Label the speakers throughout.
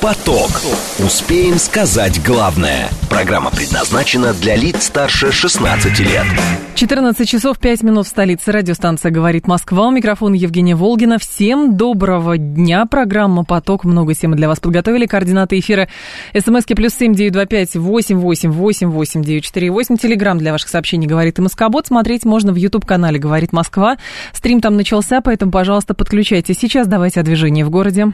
Speaker 1: Поток. Успеем сказать главное. Программа предназначена для лиц старше 16 лет.
Speaker 2: 14 часов 5 минут в столице. Радиостанция «Говорит Москва». У микрофона Евгения Волгина. Всем доброго дня. Программа «Поток». Много темы для вас подготовили. Координаты эфира. СМСки плюс семь девять два пять восемь восемь восемь восемь девять четыре восемь. Телеграмм для ваших сообщений «Говорит и Москобот». Смотреть можно в YouTube-канале «Говорит Москва». Стрим там начался, поэтому, пожалуйста, подключайтесь. Сейчас давайте о движении в городе.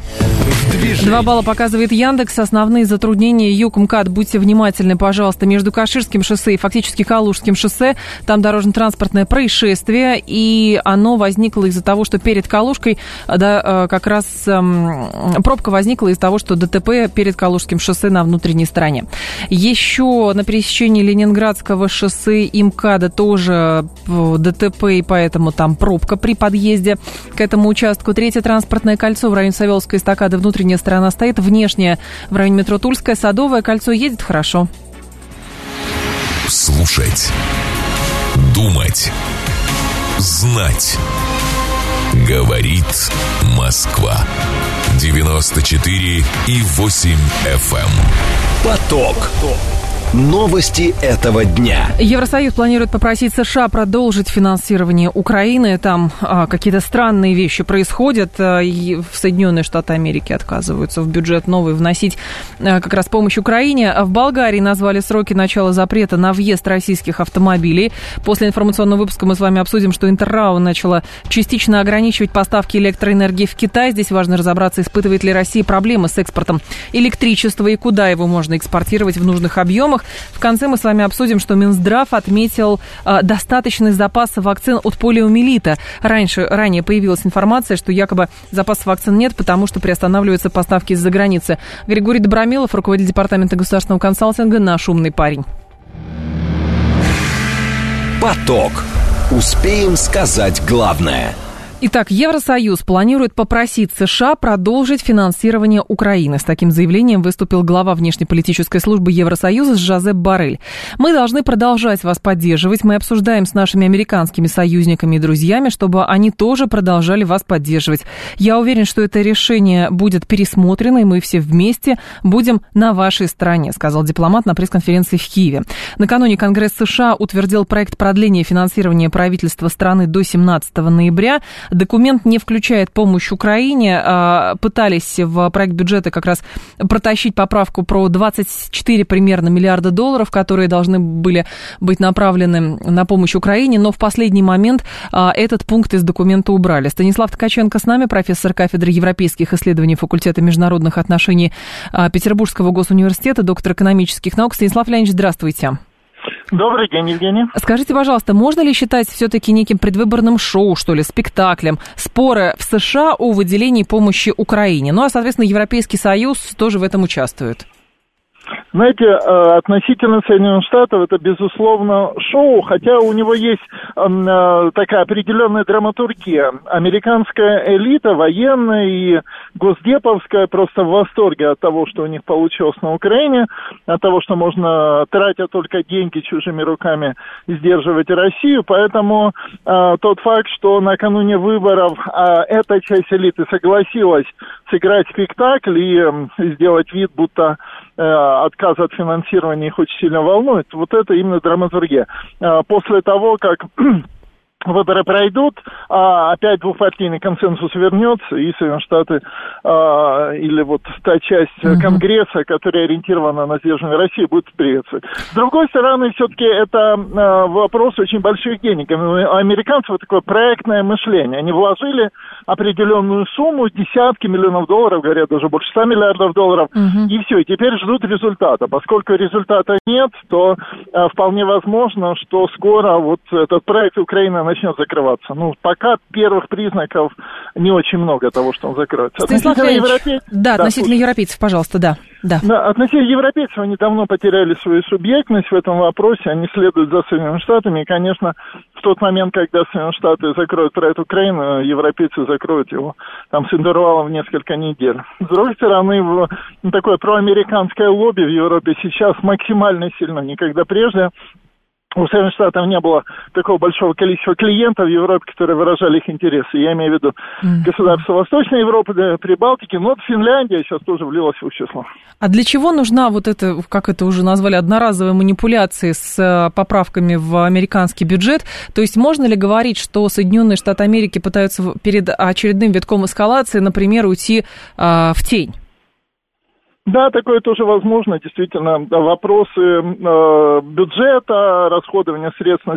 Speaker 2: Два балла показывает Яндекс. Основные затруднения юг МКАД. Будьте внимательны, пожалуйста. Между Каширским шоссе и фактически Калужским шоссе. Там дорожно-транспортное происшествие. И оно возникло из-за того, что перед Калужкой да, э, как раз эм, пробка возникла из-за того, что ДТП перед Калужским шоссе на внутренней стороне. Еще на пересечении Ленинградского шоссе и МКАДа тоже э, ДТП, и поэтому там пробка при подъезде к этому участку. Третье транспортное кольцо в районе Савеловской эстакады внутренняя сторона стоит, внешняя в районе метро Тульское, Садовое кольцо едет хорошо.
Speaker 1: Слушать. Думать. Знать. Говорит Москва. 94 и 8 FM. Эм. Поток. Новости этого дня.
Speaker 2: Евросоюз планирует попросить США продолжить финансирование Украины. Там а, какие-то странные вещи происходят. А, и в Соединенные Штаты Америки отказываются в бюджет новый вносить а, как раз помощь Украине. В Болгарии назвали сроки начала запрета на въезд российских автомобилей. После информационного выпуска мы с вами обсудим, что Интеррау начала частично ограничивать поставки электроэнергии в Китай. Здесь важно разобраться, испытывает ли Россия проблемы с экспортом электричества и куда его можно экспортировать в нужных объемах. В конце мы с вами обсудим, что Минздрав отметил э, достаточный запас вакцин от полиомиелита. Раньше, ранее появилась информация, что якобы запасов вакцин нет, потому что приостанавливаются поставки из-за границы. Григорий Добромилов, руководитель департамента государственного консалтинга, наш умный парень.
Speaker 1: Поток. Успеем сказать главное –
Speaker 2: Итак, Евросоюз планирует попросить США продолжить финансирование Украины. С таким заявлением выступил глава внешнеполитической службы Евросоюза Жозеп Барель. Мы должны продолжать вас поддерживать. Мы обсуждаем с нашими американскими союзниками и друзьями, чтобы они тоже продолжали вас поддерживать. Я уверен, что это решение будет пересмотрено, и мы все вместе будем на вашей стороне, сказал дипломат на пресс-конференции в Киеве. Накануне Конгресс США утвердил проект продления финансирования правительства страны до 17 ноября. Документ не включает помощь Украине. А, пытались в проект бюджета как раз протащить поправку про 24 примерно миллиарда долларов, которые должны были быть направлены на помощь Украине, но в последний момент а, этот пункт из документа убрали. Станислав Ткаченко с нами, профессор кафедры европейских исследований факультета международных отношений а, Петербургского госуниверситета, доктор экономических наук. Станислав Леонидович, здравствуйте.
Speaker 3: Добрый день, Евгений.
Speaker 2: Скажите, пожалуйста, можно ли считать все-таки неким предвыборным шоу, что ли, спектаклем, споры в США о выделении помощи Украине? Ну, а, соответственно, Европейский Союз тоже в этом участвует.
Speaker 3: Знаете, э, относительно Соединенных Штатов это, безусловно, шоу, хотя у него есть э, такая определенная драматургия. Американская элита, военная и госдеповская просто в восторге от того, что у них получилось на Украине, от того, что можно, тратя только деньги чужими руками, сдерживать Россию. Поэтому э, тот факт, что накануне выборов эта часть элиты согласилась сыграть спектакль и сделать вид, будто отказ от финансирования их очень сильно волнует, вот это именно драматургия. А, после того, как выборы пройдут, а опять двухпартийный консенсус вернется, и Соединенные Штаты а, или вот та часть. Конгресса, которая ориентирована на сдерживание России, будет приветствовать. С другой стороны, все-таки это а, вопрос очень больших денег. У американцев такое проектное мышление. Они вложили определенную сумму, десятки миллионов долларов, говорят, даже больше 100 миллиардов долларов, uh-huh. и все, и теперь ждут результата. Поскольку результата нет, то а, вполне возможно, что скоро вот этот проект Украины начнет закрываться. Ну, пока первых признаков не очень много того, что он закроется.
Speaker 2: Станислав относительно европейцев... Да, относительно да, европейцев, пожалуйста, да. Да.
Speaker 3: да, относительно европейцев они давно потеряли свою субъектность в этом вопросе, они следуют за Соединенными Штатами, и, конечно, в тот момент, когда Соединенные Штаты закроют проект Украины, европейцы закроют его там с интервалом в несколько недель. С другой стороны, в, такое проамериканское лобби в Европе сейчас максимально сильно, никогда прежде у Соединенных Штатов не было такого большого количества клиентов в Европе, которые выражали их интересы. Я имею в виду mm-hmm. государства Восточной Европы, да, Прибалтики, но вот Финляндия сейчас тоже влилась в их число.
Speaker 2: А для чего нужна вот эта, как это уже назвали, одноразовая манипуляция с э, поправками в американский бюджет? То есть можно ли говорить, что Соединенные Штаты Америки пытаются перед очередным витком эскалации, например, уйти э, в тень?
Speaker 3: Да, такое тоже возможно. Действительно, вопросы э, бюджета, расходования средств на,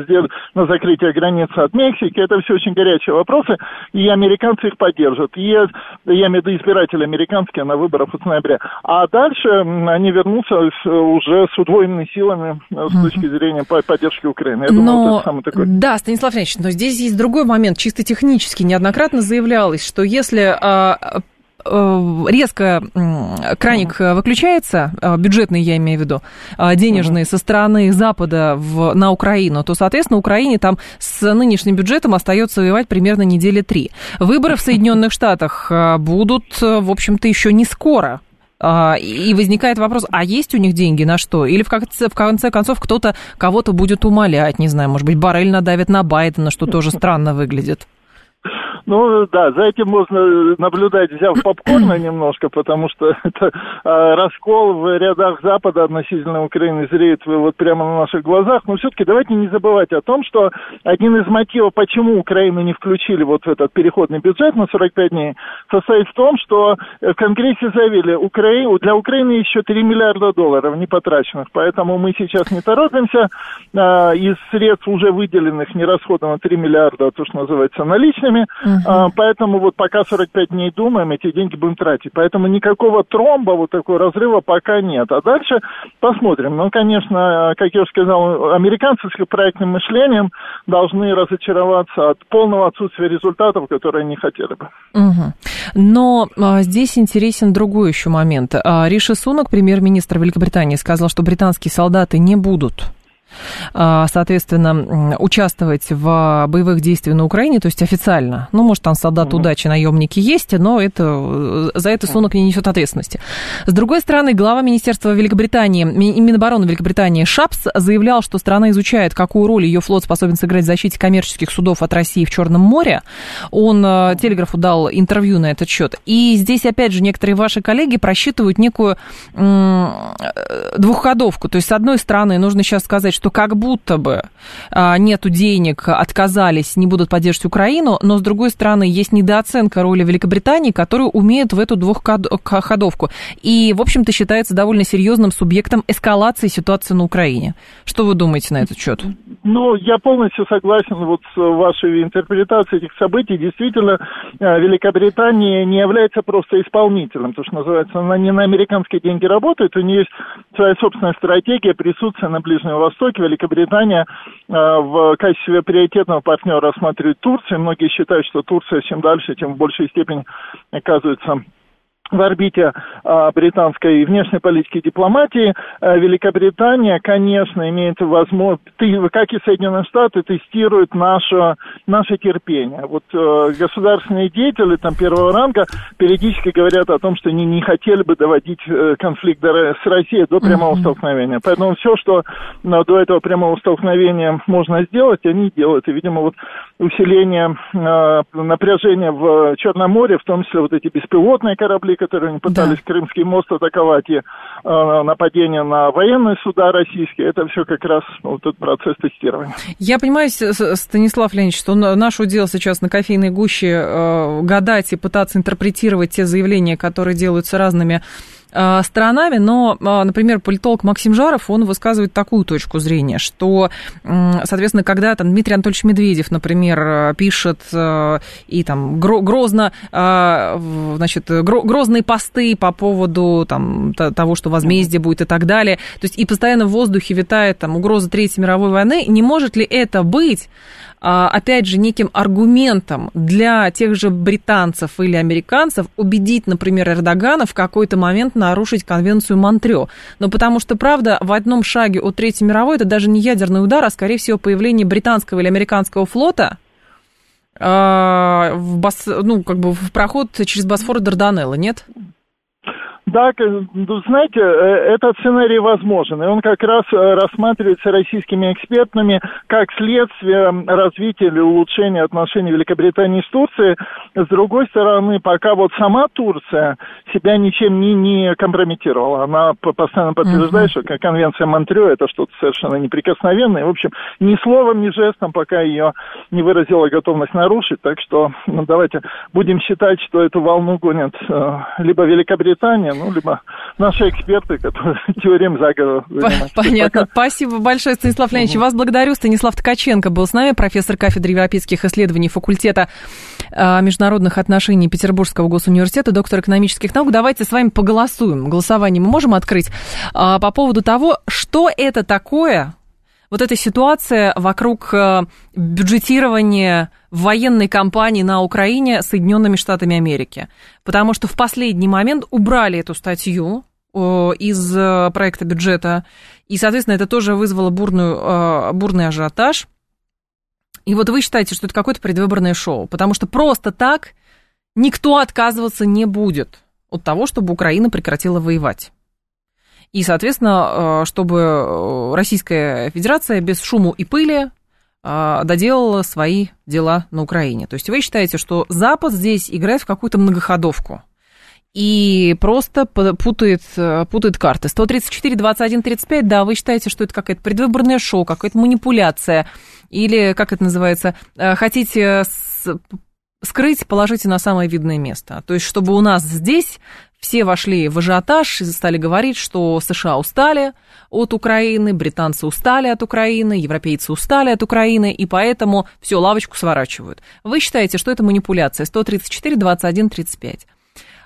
Speaker 3: на закрытие границы от Мексики, это все очень горячие вопросы, и американцы их поддержат. И, я имею в виду избиратели американские на выборах в ноябре. А дальше они вернутся уже с удвоенными силами э, с точки зрения поддержки Украины.
Speaker 2: Я думаю, но, это самый такой... Да, Станислав Леонидович, но здесь есть другой момент, чисто технически. Неоднократно заявлялось, что если Э, резко краник выключается, э, бюджетный я имею в виду, э, денежный со стороны Запада в, на Украину, то, соответственно, Украине там с нынешним бюджетом остается воевать примерно недели три. Выборы в Соединенных Штатах будут, в общем-то, еще не скоро. И возникает вопрос, а есть у них деньги на что? Или в конце, в конце концов кто-то кого-то будет умолять, не знаю, может быть, Барель надавит на Байдена, что тоже странно выглядит.
Speaker 3: Ну да, за этим можно наблюдать, взяв попкорна немножко, потому что это а, раскол в рядах Запада относительно Украины зреет вот прямо на наших глазах. Но все-таки давайте не забывать о том, что один из мотивов, почему Украину не включили вот в этот переходный бюджет на 45 дней, состоит в том, что в Конгрессе заявили, Укра... для Украины еще 3 миллиарда долларов не потраченных, поэтому мы сейчас не торопимся. А, из средств уже выделенных, не расходовано 3 миллиарда, то, что называется, наличными. Uh-huh. Uh-huh. Поэтому вот пока 45 дней думаем, эти деньги будем тратить. Поэтому никакого тромба, вот такого разрыва пока нет. А дальше посмотрим. Ну, конечно, как я уже сказал, американцы с их проектным мышлением должны разочароваться от полного отсутствия результатов, которые они хотели бы.
Speaker 2: Угу. Но а, здесь интересен другой еще момент. А, Риши Сунок, премьер-министр Великобритании, сказал, что британские солдаты не будут а, соответственно, участвовать в боевых действиях на Украине, то есть официально. Ну, может, там солдаты угу. удачи, наемники есть, но это, за это Сунок не несет ответственности. С другой стороны, глава Министерства Великобритании, Минобороны Великобритании Шапс заявлял, что страна изучает, какую роль ее флот способен сыграть в защите коммерческих судов от России в Черном море. Он э, Телеграфу дал интервью на этот счет. И здесь, опять же, некоторые ваши коллеги просчитывают некую э, двухходовку. То есть, с одной стороны, нужно сейчас сказать, что как будто бы а, нету денег, отказались, не будут поддерживать Украину, но, с другой стороны, есть недооценка роли Великобритании, которая умеет в эту двухходовку. И, в общем-то, считается довольно серьезным субъектом эскалации ситуации на Украине. Что вы думаете на этот счет?
Speaker 3: Ну, я полностью согласен вот с вашей интерпретацией этих событий. Действительно, э, Великобритания не является просто исполнителем, то, что называется, она не на американские деньги работает, у нее есть своя собственная стратегия присутствия на Ближнем Востоке, Востоке Великобритания э, в качестве приоритетного партнера рассматривает Турцию. Многие считают, что Турция чем дальше, тем в большей степени оказывается в орбите а, британской внешней политики и дипломатии. А, Великобритания, конечно, имеет возможность, как и Соединенные Штаты, тестирует наше, наше терпение. Вот а, государственные деятели там, первого ранга периодически говорят о том, что они не хотели бы доводить а, конфликт с Россией до прямого mm-hmm. столкновения. Поэтому все, что а, до этого прямого столкновения можно сделать, они делают. И, видимо, вот усиление напряжения в Черном море, в том числе вот эти беспилотные корабли, которые они пытались да. Крымский мост атаковать, и э, нападение на военные суда российские, это все как раз вот этот процесс тестирования.
Speaker 2: Я понимаю, Станислав Леонидович, что наше дело сейчас на кофейной гуще э, гадать и пытаться интерпретировать те заявления, которые делаются разными сторонами, но, э, например, политолог Максим Жаров, он высказывает такую точку зрения, что, соответственно, когда там Дмитрий Анатольевич Медведев, например, э, пишет и там грозно, значит, грозные посты по поводу там, того, что возмездие будет и так далее, то есть и постоянно в воздухе витает там угроза Третьей мировой войны, не может ли это быть опять же, неким аргументом для тех же британцев или американцев убедить, например, Эрдогана в какой-то момент нарушить конвенцию Монтрео. Но потому что, правда, в одном шаге от Третьей мировой это даже не ядерный удар, а, скорее всего, появление британского или американского флота а, в, Бос... ну, как бы в проход через Босфор и Дарданеллы, нет?
Speaker 3: Да, ну, знаете, э, этот сценарий возможен, и он как раз э, рассматривается российскими экспертами как следствие развития или улучшения отношений Великобритании с Турцией. С другой стороны, пока вот сама Турция себя ничем не, не компрометировала. Она постоянно подтверждает, что конвенция Монтрео это что-то совершенно неприкосновенное. В общем, ни словом, ни жестом пока ее не выразила готовность нарушить. Так что ну, давайте будем считать, что эту волну гонят э, либо Великобритания, ну, либо наши эксперты, которые теорием заговора
Speaker 2: занимаются. Понятно. Пока... Спасибо большое, Станислав Леонидович. Угу. Вас благодарю. Станислав Ткаченко был с нами, профессор кафедры европейских исследований факультета а, международных отношений Петербургского госуниверситета, доктор экономических наук. Давайте с вами поголосуем. Голосование мы можем открыть а, по поводу того, что это такое, вот эта ситуация вокруг э, бюджетирования военной кампании на Украине Соединенными Штатами Америки. Потому что в последний момент убрали эту статью из э, проекта бюджета, и, соответственно, это тоже вызвало бурную, э, бурный ажиотаж. И вот вы считаете, что это какое-то предвыборное шоу, потому что просто так никто отказываться не будет от того, чтобы Украина прекратила воевать. И, соответственно, чтобы Российская Федерация без шуму и пыли а, доделала свои дела на Украине. То есть вы считаете, что Запад здесь играет в какую-то многоходовку и просто путает, путает карты. 134, 21, 35, да, вы считаете, что это какое-то предвыборное шоу, какая-то манипуляция, или, как это называется, э, хотите скрыть, положите на самое видное место. То есть, чтобы у нас здесь все вошли в ажиотаж и стали говорить, что США устали от Украины, британцы устали от Украины, европейцы устали от Украины, и поэтому все, лавочку сворачивают. Вы считаете, что это манипуляция? 134, 21, 35.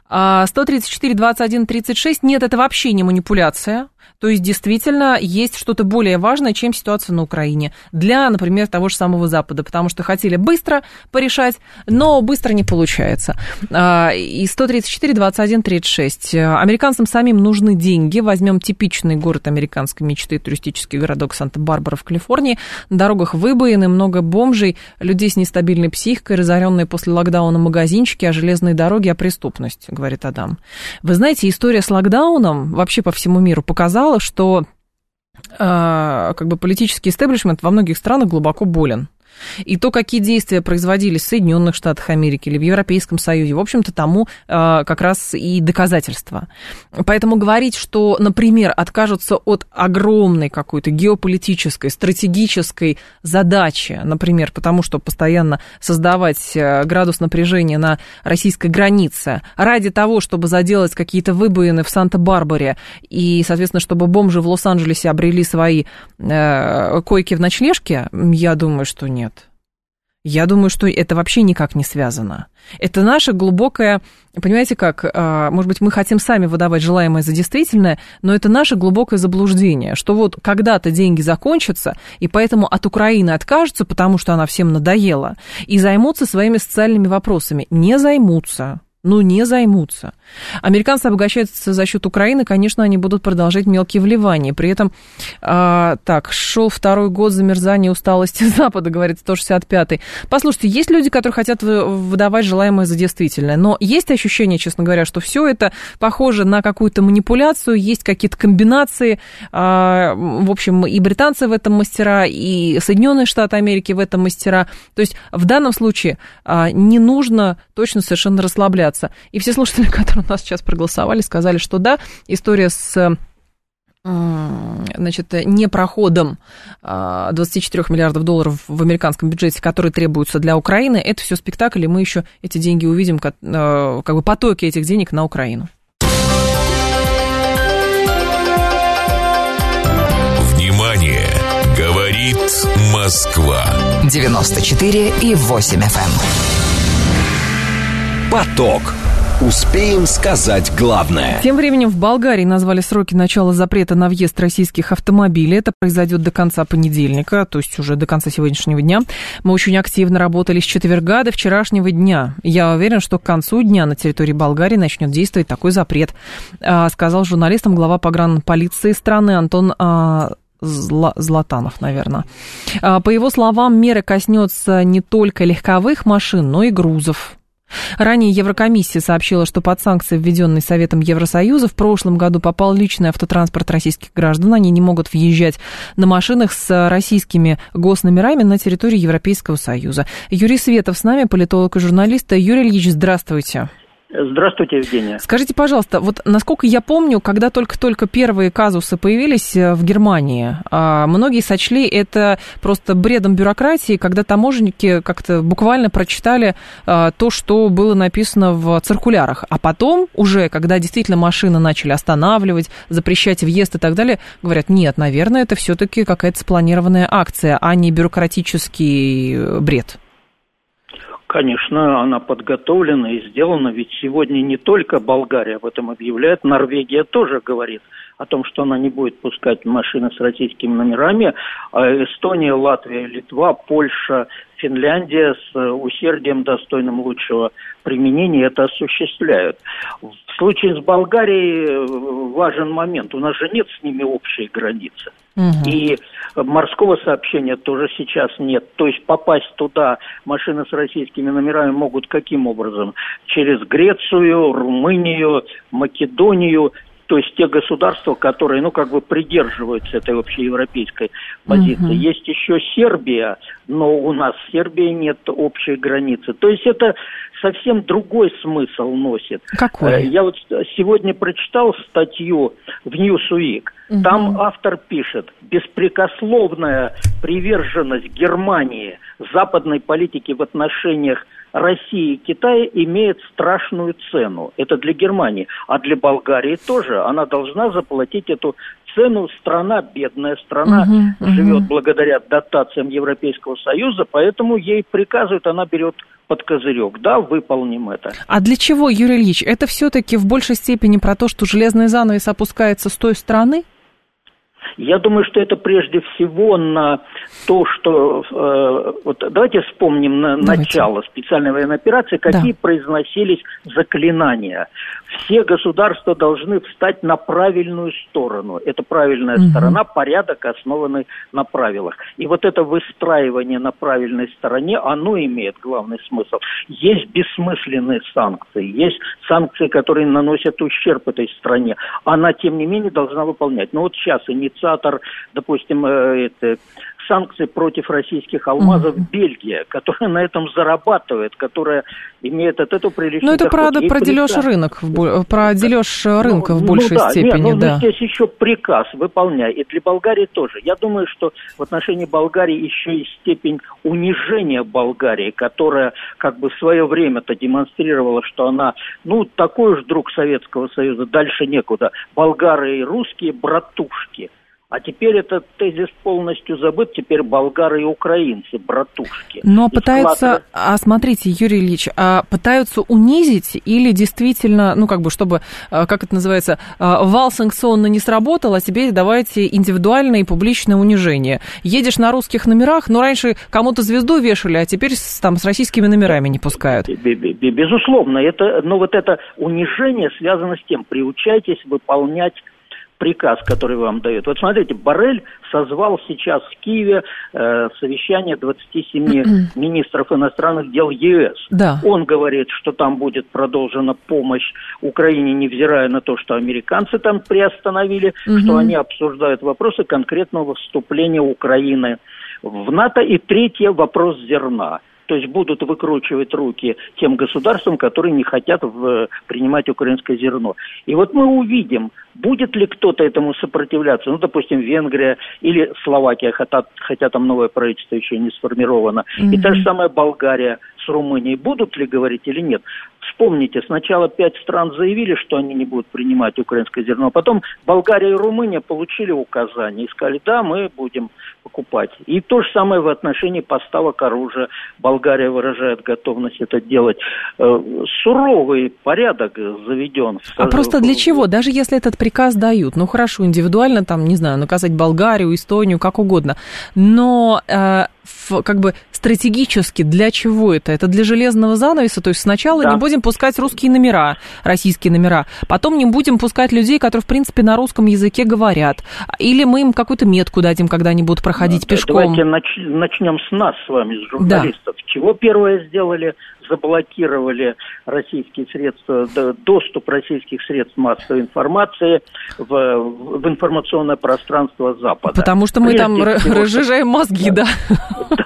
Speaker 2: 134, 21, 36, нет, это вообще не манипуляция. То есть действительно есть что-то более важное, чем ситуация на Украине. Для, например, того же самого Запада, потому что хотели быстро порешать, но быстро не получается. А, и 134, 21, 36. Американцам самим нужны деньги. Возьмем типичный город американской мечты, туристический городок Санта-Барбара в Калифорнии. На дорогах выбоины, много бомжей, людей с нестабильной психикой, разоренные после локдауна магазинчики, а железные дороги, а преступность, говорит Адам. Вы знаете, история с локдауном вообще по всему миру показала, сказала, что э, как бы политический истеблишмент во многих странах глубоко болен. И то, какие действия производились в Соединенных Штатах Америки или в Европейском Союзе, в общем-то, тому э, как раз и доказательства. Поэтому говорить, что, например, откажутся от огромной какой-то геополитической, стратегической задачи, например, потому что постоянно создавать э, градус напряжения на российской границе ради того, чтобы заделать какие-то выбоины в Санта-Барбаре и, соответственно, чтобы бомжи в Лос-Анджелесе обрели свои э, койки в ночлежке, я думаю, что нет. Я думаю, что это вообще никак не связано. Это наша глубокая, понимаете как, а, может быть, мы хотим сами выдавать желаемое за действительное, но это наше глубокое заблуждение, что вот когда-то деньги закончатся, и поэтому от Украины откажутся, потому что она всем надоела, и займутся своими социальными вопросами. Не займутся ну, не займутся. Американцы обогащаются за счет Украины, конечно, они будут продолжать мелкие вливания. При этом, а, так, шел второй год замерзания усталости Запада, говорит 165-й. Послушайте, есть люди, которые хотят выдавать желаемое за действительное, но есть ощущение, честно говоря, что все это похоже на какую-то манипуляцию, есть какие-то комбинации. А, в общем, и британцы в этом мастера, и Соединенные Штаты Америки в этом мастера. То есть в данном случае а, не нужно точно совершенно расслабляться. И все слушатели, которые у нас сейчас проголосовали, сказали, что да, история с значит, непроходом 24 а, миллиардов долларов в американском бюджете, которые требуются для Украины, это все спектакль, и мы еще эти деньги увидим, как, а, как бы потоки этих денег на Украину.
Speaker 1: Внимание! Говорит Москва. 94 и 8 FM. Поток. Успеем сказать главное.
Speaker 2: Тем временем в Болгарии назвали сроки начала запрета на въезд российских автомобилей. Это произойдет до конца понедельника, то есть уже до конца сегодняшнего дня. Мы очень активно работали с четверга до вчерашнего дня. Я уверен, что к концу дня на территории Болгарии начнет действовать такой запрет, а, сказал журналистам глава погранполиции страны Антон а, Зла, Златанов, наверное. А, по его словам, меры коснется не только легковых машин, но и грузов. Ранее Еврокомиссия сообщила, что под санкции, введенные Советом Евросоюза, в прошлом году попал личный автотранспорт российских граждан. Они не могут въезжать на машинах с российскими госномерами на территории Европейского Союза. Юрий Светов с нами, политолог и журналист. Юрий Ильич, здравствуйте.
Speaker 4: Здравствуйте, Евгения.
Speaker 2: Скажите, пожалуйста, вот насколько я помню, когда только-только первые казусы появились э, в Германии, а, многие сочли это просто бредом бюрократии, когда таможенники как-то буквально прочитали а, то, что было написано в циркулярах. А потом уже, когда действительно машины начали останавливать, запрещать въезд и так далее, говорят, нет, наверное, это все-таки какая-то спланированная акция, а не бюрократический э, бред.
Speaker 4: Конечно, она подготовлена и сделана, ведь сегодня не только Болгария об этом объявляет, Норвегия тоже говорит о том, что она не будет пускать машины с российскими номерами, а Эстония, Латвия, Литва, Польша, Финляндия с усердием, достойным лучшего применения, это осуществляют. В случае с Болгарией э, важен момент. У нас же нет с ними общей границы. Угу. И морского сообщения тоже сейчас нет. То есть попасть туда машины с российскими номерами могут каким образом? Через Грецию, Румынию, Македонию, то есть те государства, которые, ну, как бы придерживаются этой общеевропейской позиции. Угу. Есть еще Сербия, но у нас с Сербией нет общей границы. То есть это совсем другой смысл носит.
Speaker 2: Какой? Э,
Speaker 4: я вот сегодня прочитал статью в Newsweek. Угу. Там автор пишет, беспрекословная приверженность Германии западной политике в отношениях России и Китая имеет страшную цену. Это для Германии. А для Болгарии тоже. Она должна заплатить эту цену. Страна бедная, страна угу, живет угу. благодаря дотациям Европейского Союза, поэтому ей приказывают, она берет под козырек. Да, выполним это.
Speaker 2: А для чего, Юрий Ильич? Это все-таки в большей степени про то, что железный занавес опускается с той стороны?
Speaker 4: Я думаю, что это прежде всего на то, что... Э, вот давайте вспомним на давайте. начало специальной военной операции, какие да. произносились заклинания. Все государства должны встать на правильную сторону. Это правильная угу. сторона, порядок, основанный на правилах. И вот это выстраивание на правильной стороне, оно имеет главный смысл. Есть бессмысленные санкции, есть санкции, которые наносят ущерб этой стране. Она, тем не менее, должна выполнять. Но вот сейчас инициатор, допустим, э, это, санкций против российских алмазов mm-hmm. Бельгия, которая на этом зарабатывает, которая имеет от этого приличный
Speaker 2: Ну, это доход. правда про дележ рынок, про дележ ну, рынка ну, в большей
Speaker 4: ну, да,
Speaker 2: степени,
Speaker 4: нет,
Speaker 2: да.
Speaker 4: здесь еще приказ выполняй, и для Болгарии тоже. Я думаю, что в отношении Болгарии еще и степень унижения Болгарии, которая как бы в свое время-то демонстрировала, что она, ну, такой уж друг Советского Союза, дальше некуда. Болгары и русские братушки – а теперь этот тезис полностью забыт, теперь болгары и украинцы, братушки.
Speaker 2: Но пытаются, вклад... а смотрите, Юрий Ильич, а пытаются унизить или действительно, ну как бы, чтобы, а, как это называется, а, вал санкционно не сработал, а теперь давайте индивидуальное и публичное унижение. Едешь на русских номерах, но раньше кому-то звезду вешали, а теперь там с российскими номерами не пускают.
Speaker 4: Безусловно, это, но вот это унижение связано с тем, приучайтесь выполнять приказ, который вам дают. Вот смотрите, Барель созвал сейчас в Киеве э, совещание 27 министров иностранных дел ЕС.
Speaker 2: Да.
Speaker 4: Он говорит, что там будет продолжена помощь Украине, невзирая на то, что американцы там приостановили, угу. что они обсуждают вопросы конкретного вступления Украины в НАТО. И третье, вопрос зерна то есть будут выкручивать руки тем государствам, которые не хотят в, принимать украинское зерно. И вот мы увидим, будет ли кто-то этому сопротивляться, ну, допустим, Венгрия или Словакия, хотя, хотя там новое правительство еще не сформировано, mm-hmm. и та же самая Болгария с Румынией, будут ли говорить или нет. Вспомните, сначала пять стран заявили, что они не будут принимать украинское зерно, а потом Болгария и Румыния получили указания и сказали, да, мы будем покупать. И то же самое в отношении поставок оружия. Болгария выражает готовность это делать. Э, суровый порядок заведен.
Speaker 2: А просто для чего? Даже если этот приказ дают, ну хорошо, индивидуально там, не знаю, наказать Болгарию, Эстонию, как угодно, но э, как бы стратегически для чего это? Это для железного занавеса, то есть сначала да. не будем пускать русские номера, российские номера, потом не будем пускать людей, которые, в принципе, на русском языке говорят, или мы им какую-то метку дадим, когда они будут проходить да, пешком.
Speaker 4: Давайте нач- начнем с нас с вами, с журналистов. Да. Чего первое сделали? заблокировали российские средства, доступ российских средств массовой информации в, в информационное пространство Запада.
Speaker 2: Потому что мы Прежде там всего, разжижаем мозги, да?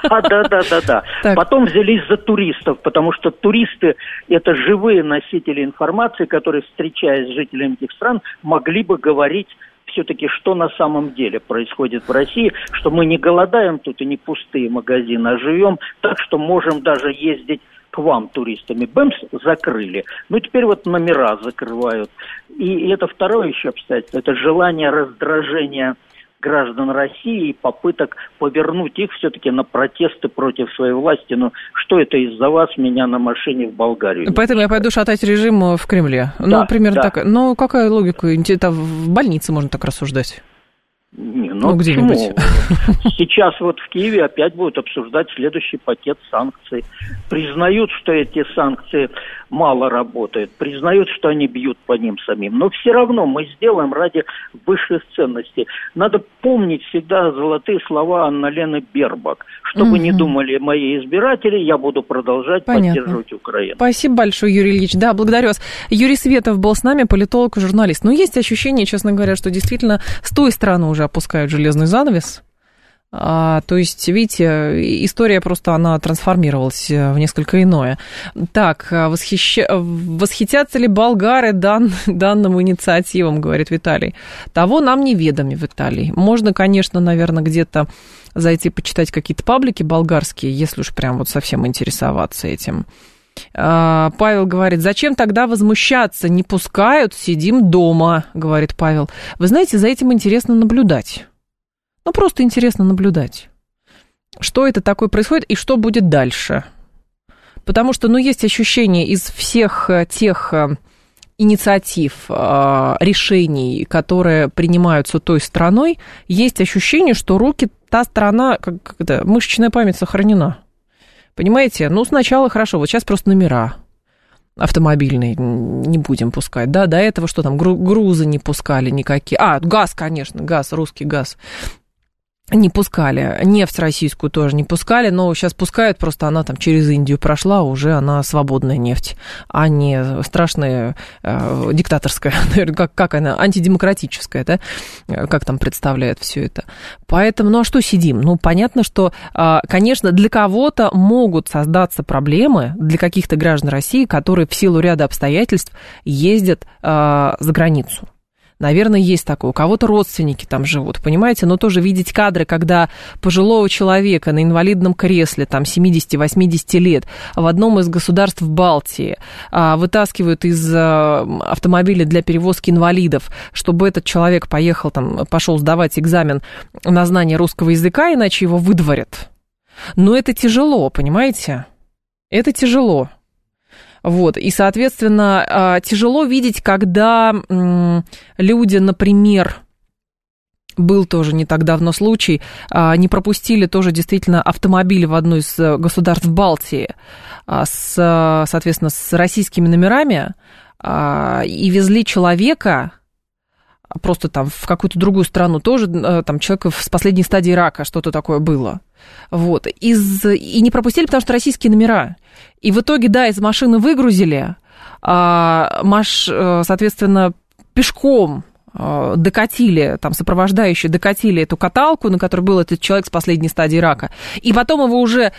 Speaker 4: Да, да, да, да, да. Так. Потом взялись за туристов, потому что туристы – это живые носители информации, которые, встречаясь с жителями этих стран, могли бы говорить все-таки, что на самом деле происходит в России, что мы не голодаем тут и не пустые магазины, а живем так, что можем даже ездить к вам туристами. БЭМС закрыли. Ну, теперь вот номера закрывают. И это второе еще обстоятельство. Это желание раздражения граждан России и попыток повернуть их все-таки на протесты против своей власти. Ну, что это из-за вас меня на машине в Болгарию?
Speaker 2: Поэтому я пойду шатать режим в Кремле. Ну, да, ну, примерно да. так. Ну, какая логика? Это в больнице можно так рассуждать.
Speaker 4: Не, ну, ну где-нибудь. Сейчас вот в Киеве опять будут обсуждать следующий пакет санкций. Признают, что эти санкции мало работают, признают, что они бьют по ним самим. Но все равно мы сделаем ради высших ценностей. Надо помнить всегда золотые слова Анна-Лены Бербак. Что бы ни думали мои избиратели, я буду продолжать Понятно. поддерживать Украину.
Speaker 2: Спасибо большое, Юрий Ильич. Да, благодарю вас. Юрий Светов был с нами, политолог и журналист. Но есть ощущение, честно говоря, что действительно с той стороны уже опускают железный занавес. А, то есть, видите, история просто, она трансформировалась в несколько иное. Так, восхищ... восхитятся ли болгары дан... данным инициативам, говорит Виталий. Того нам неведомо в Италии. Можно, конечно, наверное, где-то зайти почитать какие-то паблики болгарские, если уж прям вот совсем интересоваться этим. А, Павел говорит, зачем тогда возмущаться? Не пускают, сидим дома, говорит Павел. Вы знаете, за этим интересно наблюдать. Ну, просто интересно наблюдать. Что это такое происходит и что будет дальше. Потому что, ну, есть ощущение из всех э, тех э, инициатив, э, решений, которые принимаются той страной, есть ощущение, что руки, та страна, как, как это, мышечная память сохранена. Понимаете? Ну, сначала хорошо, вот сейчас просто номера автомобильные не будем пускать, да, до этого что там, грузы не пускали никакие, а, газ, конечно, газ, русский газ, не пускали. Нефть российскую тоже не пускали, но сейчас пускают, просто она там через Индию прошла, уже она свободная нефть, а не страшная э, диктаторская, как, как она, антидемократическая, да, как там представляет все это. Поэтому, ну а что сидим? Ну, понятно, что, э, конечно, для кого-то могут создаться проблемы, для каких-то граждан России, которые в силу ряда обстоятельств ездят э, за границу. Наверное, есть такое. У кого-то родственники там живут, понимаете? Но тоже видеть кадры, когда пожилого человека на инвалидном кресле, там, 70-80 лет, в одном из государств Балтии а, вытаскивают из а, автомобиля для перевозки инвалидов, чтобы этот человек поехал, там, пошел сдавать экзамен на знание русского языка, иначе его выдворят. Но это тяжело, понимаете? Это тяжело. Вот, и, соответственно, а, тяжело видеть, когда люди, например, был тоже не так давно случай, а, не пропустили тоже действительно автомобиль в одну из э, государств Балтии а, с, соответственно, с российскими номерами и везли человека, просто там в какую-то другую страну тоже, э, там человека с последней стадии рака, что-то такое было. Вот. Из, и не пропустили, потому что российские номера. И в итоге, да, из машины выгрузили, а, маш, э, соответственно, пешком э, докатили, там, сопровождающие докатили эту каталку, на которой был этот человек с последней стадии рака. И потом его уже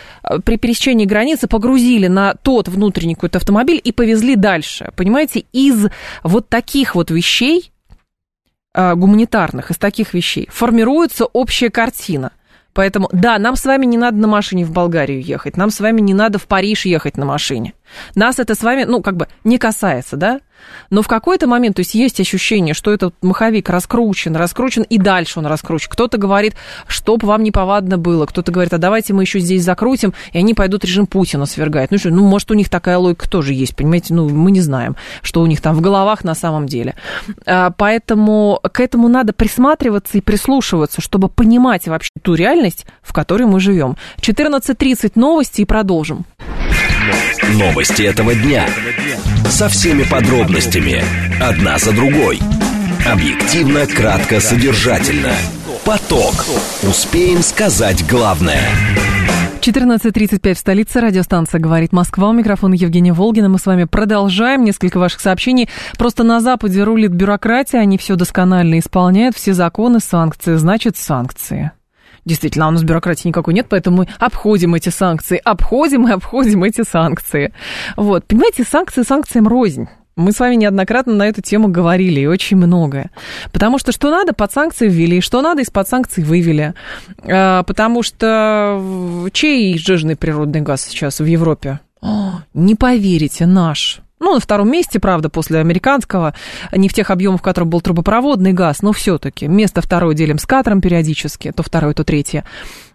Speaker 2: при пересечении границы погрузили на тот внутренний какой-то автомобиль и повезли дальше. Понимаете, из вот таких вот вещей гуманитарных, из таких вещей, формируется общая картина. Поэтому, да, нам с вами не надо на машине в Болгарию ехать, нам с вами не надо в Париж ехать на машине. Нас это с вами, ну, как бы не касается, да? Но в какой-то момент, то есть есть ощущение, что этот маховик раскручен, раскручен, и дальше он раскручен. Кто-то говорит, чтоб вам не повадно было, кто-то говорит, а давайте мы еще здесь закрутим, и они пойдут режим Путина свергать. Ну что, ну, может, у них такая логика тоже есть, понимаете? Ну, мы не знаем, что у них там в головах на самом деле. А, поэтому к этому надо присматриваться и прислушиваться, чтобы понимать вообще ту реальность, в которой мы живем. 14.30 новости и продолжим.
Speaker 1: Новости этого дня. Со всеми подробностями. Одна за другой. Объективно, кратко, содержательно. Поток. Успеем сказать главное.
Speaker 2: 14.35 в столице. Радиостанция «Говорит Москва». У микрофона Евгения Волгина. Мы с вами продолжаем. Несколько ваших сообщений. Просто на Западе рулит бюрократия. Они все досконально исполняют. Все законы, санкции. Значит, санкции. Действительно, у нас бюрократии никакой нет, поэтому мы обходим эти санкции. Обходим и обходим эти санкции. Вот. Понимаете, санкции санкциям рознь. Мы с вами неоднократно на эту тему говорили, и очень многое. Потому что что надо, под санкции ввели, что надо, из-под санкций вывели. А, потому что чей сжиженный природный газ сейчас в Европе? О, не поверите, наш. Ну, на втором месте, правда, после американского, не в тех объемах, в которых был трубопроводный газ, но все-таки место второе делим с Катром периодически, то второе, то третье.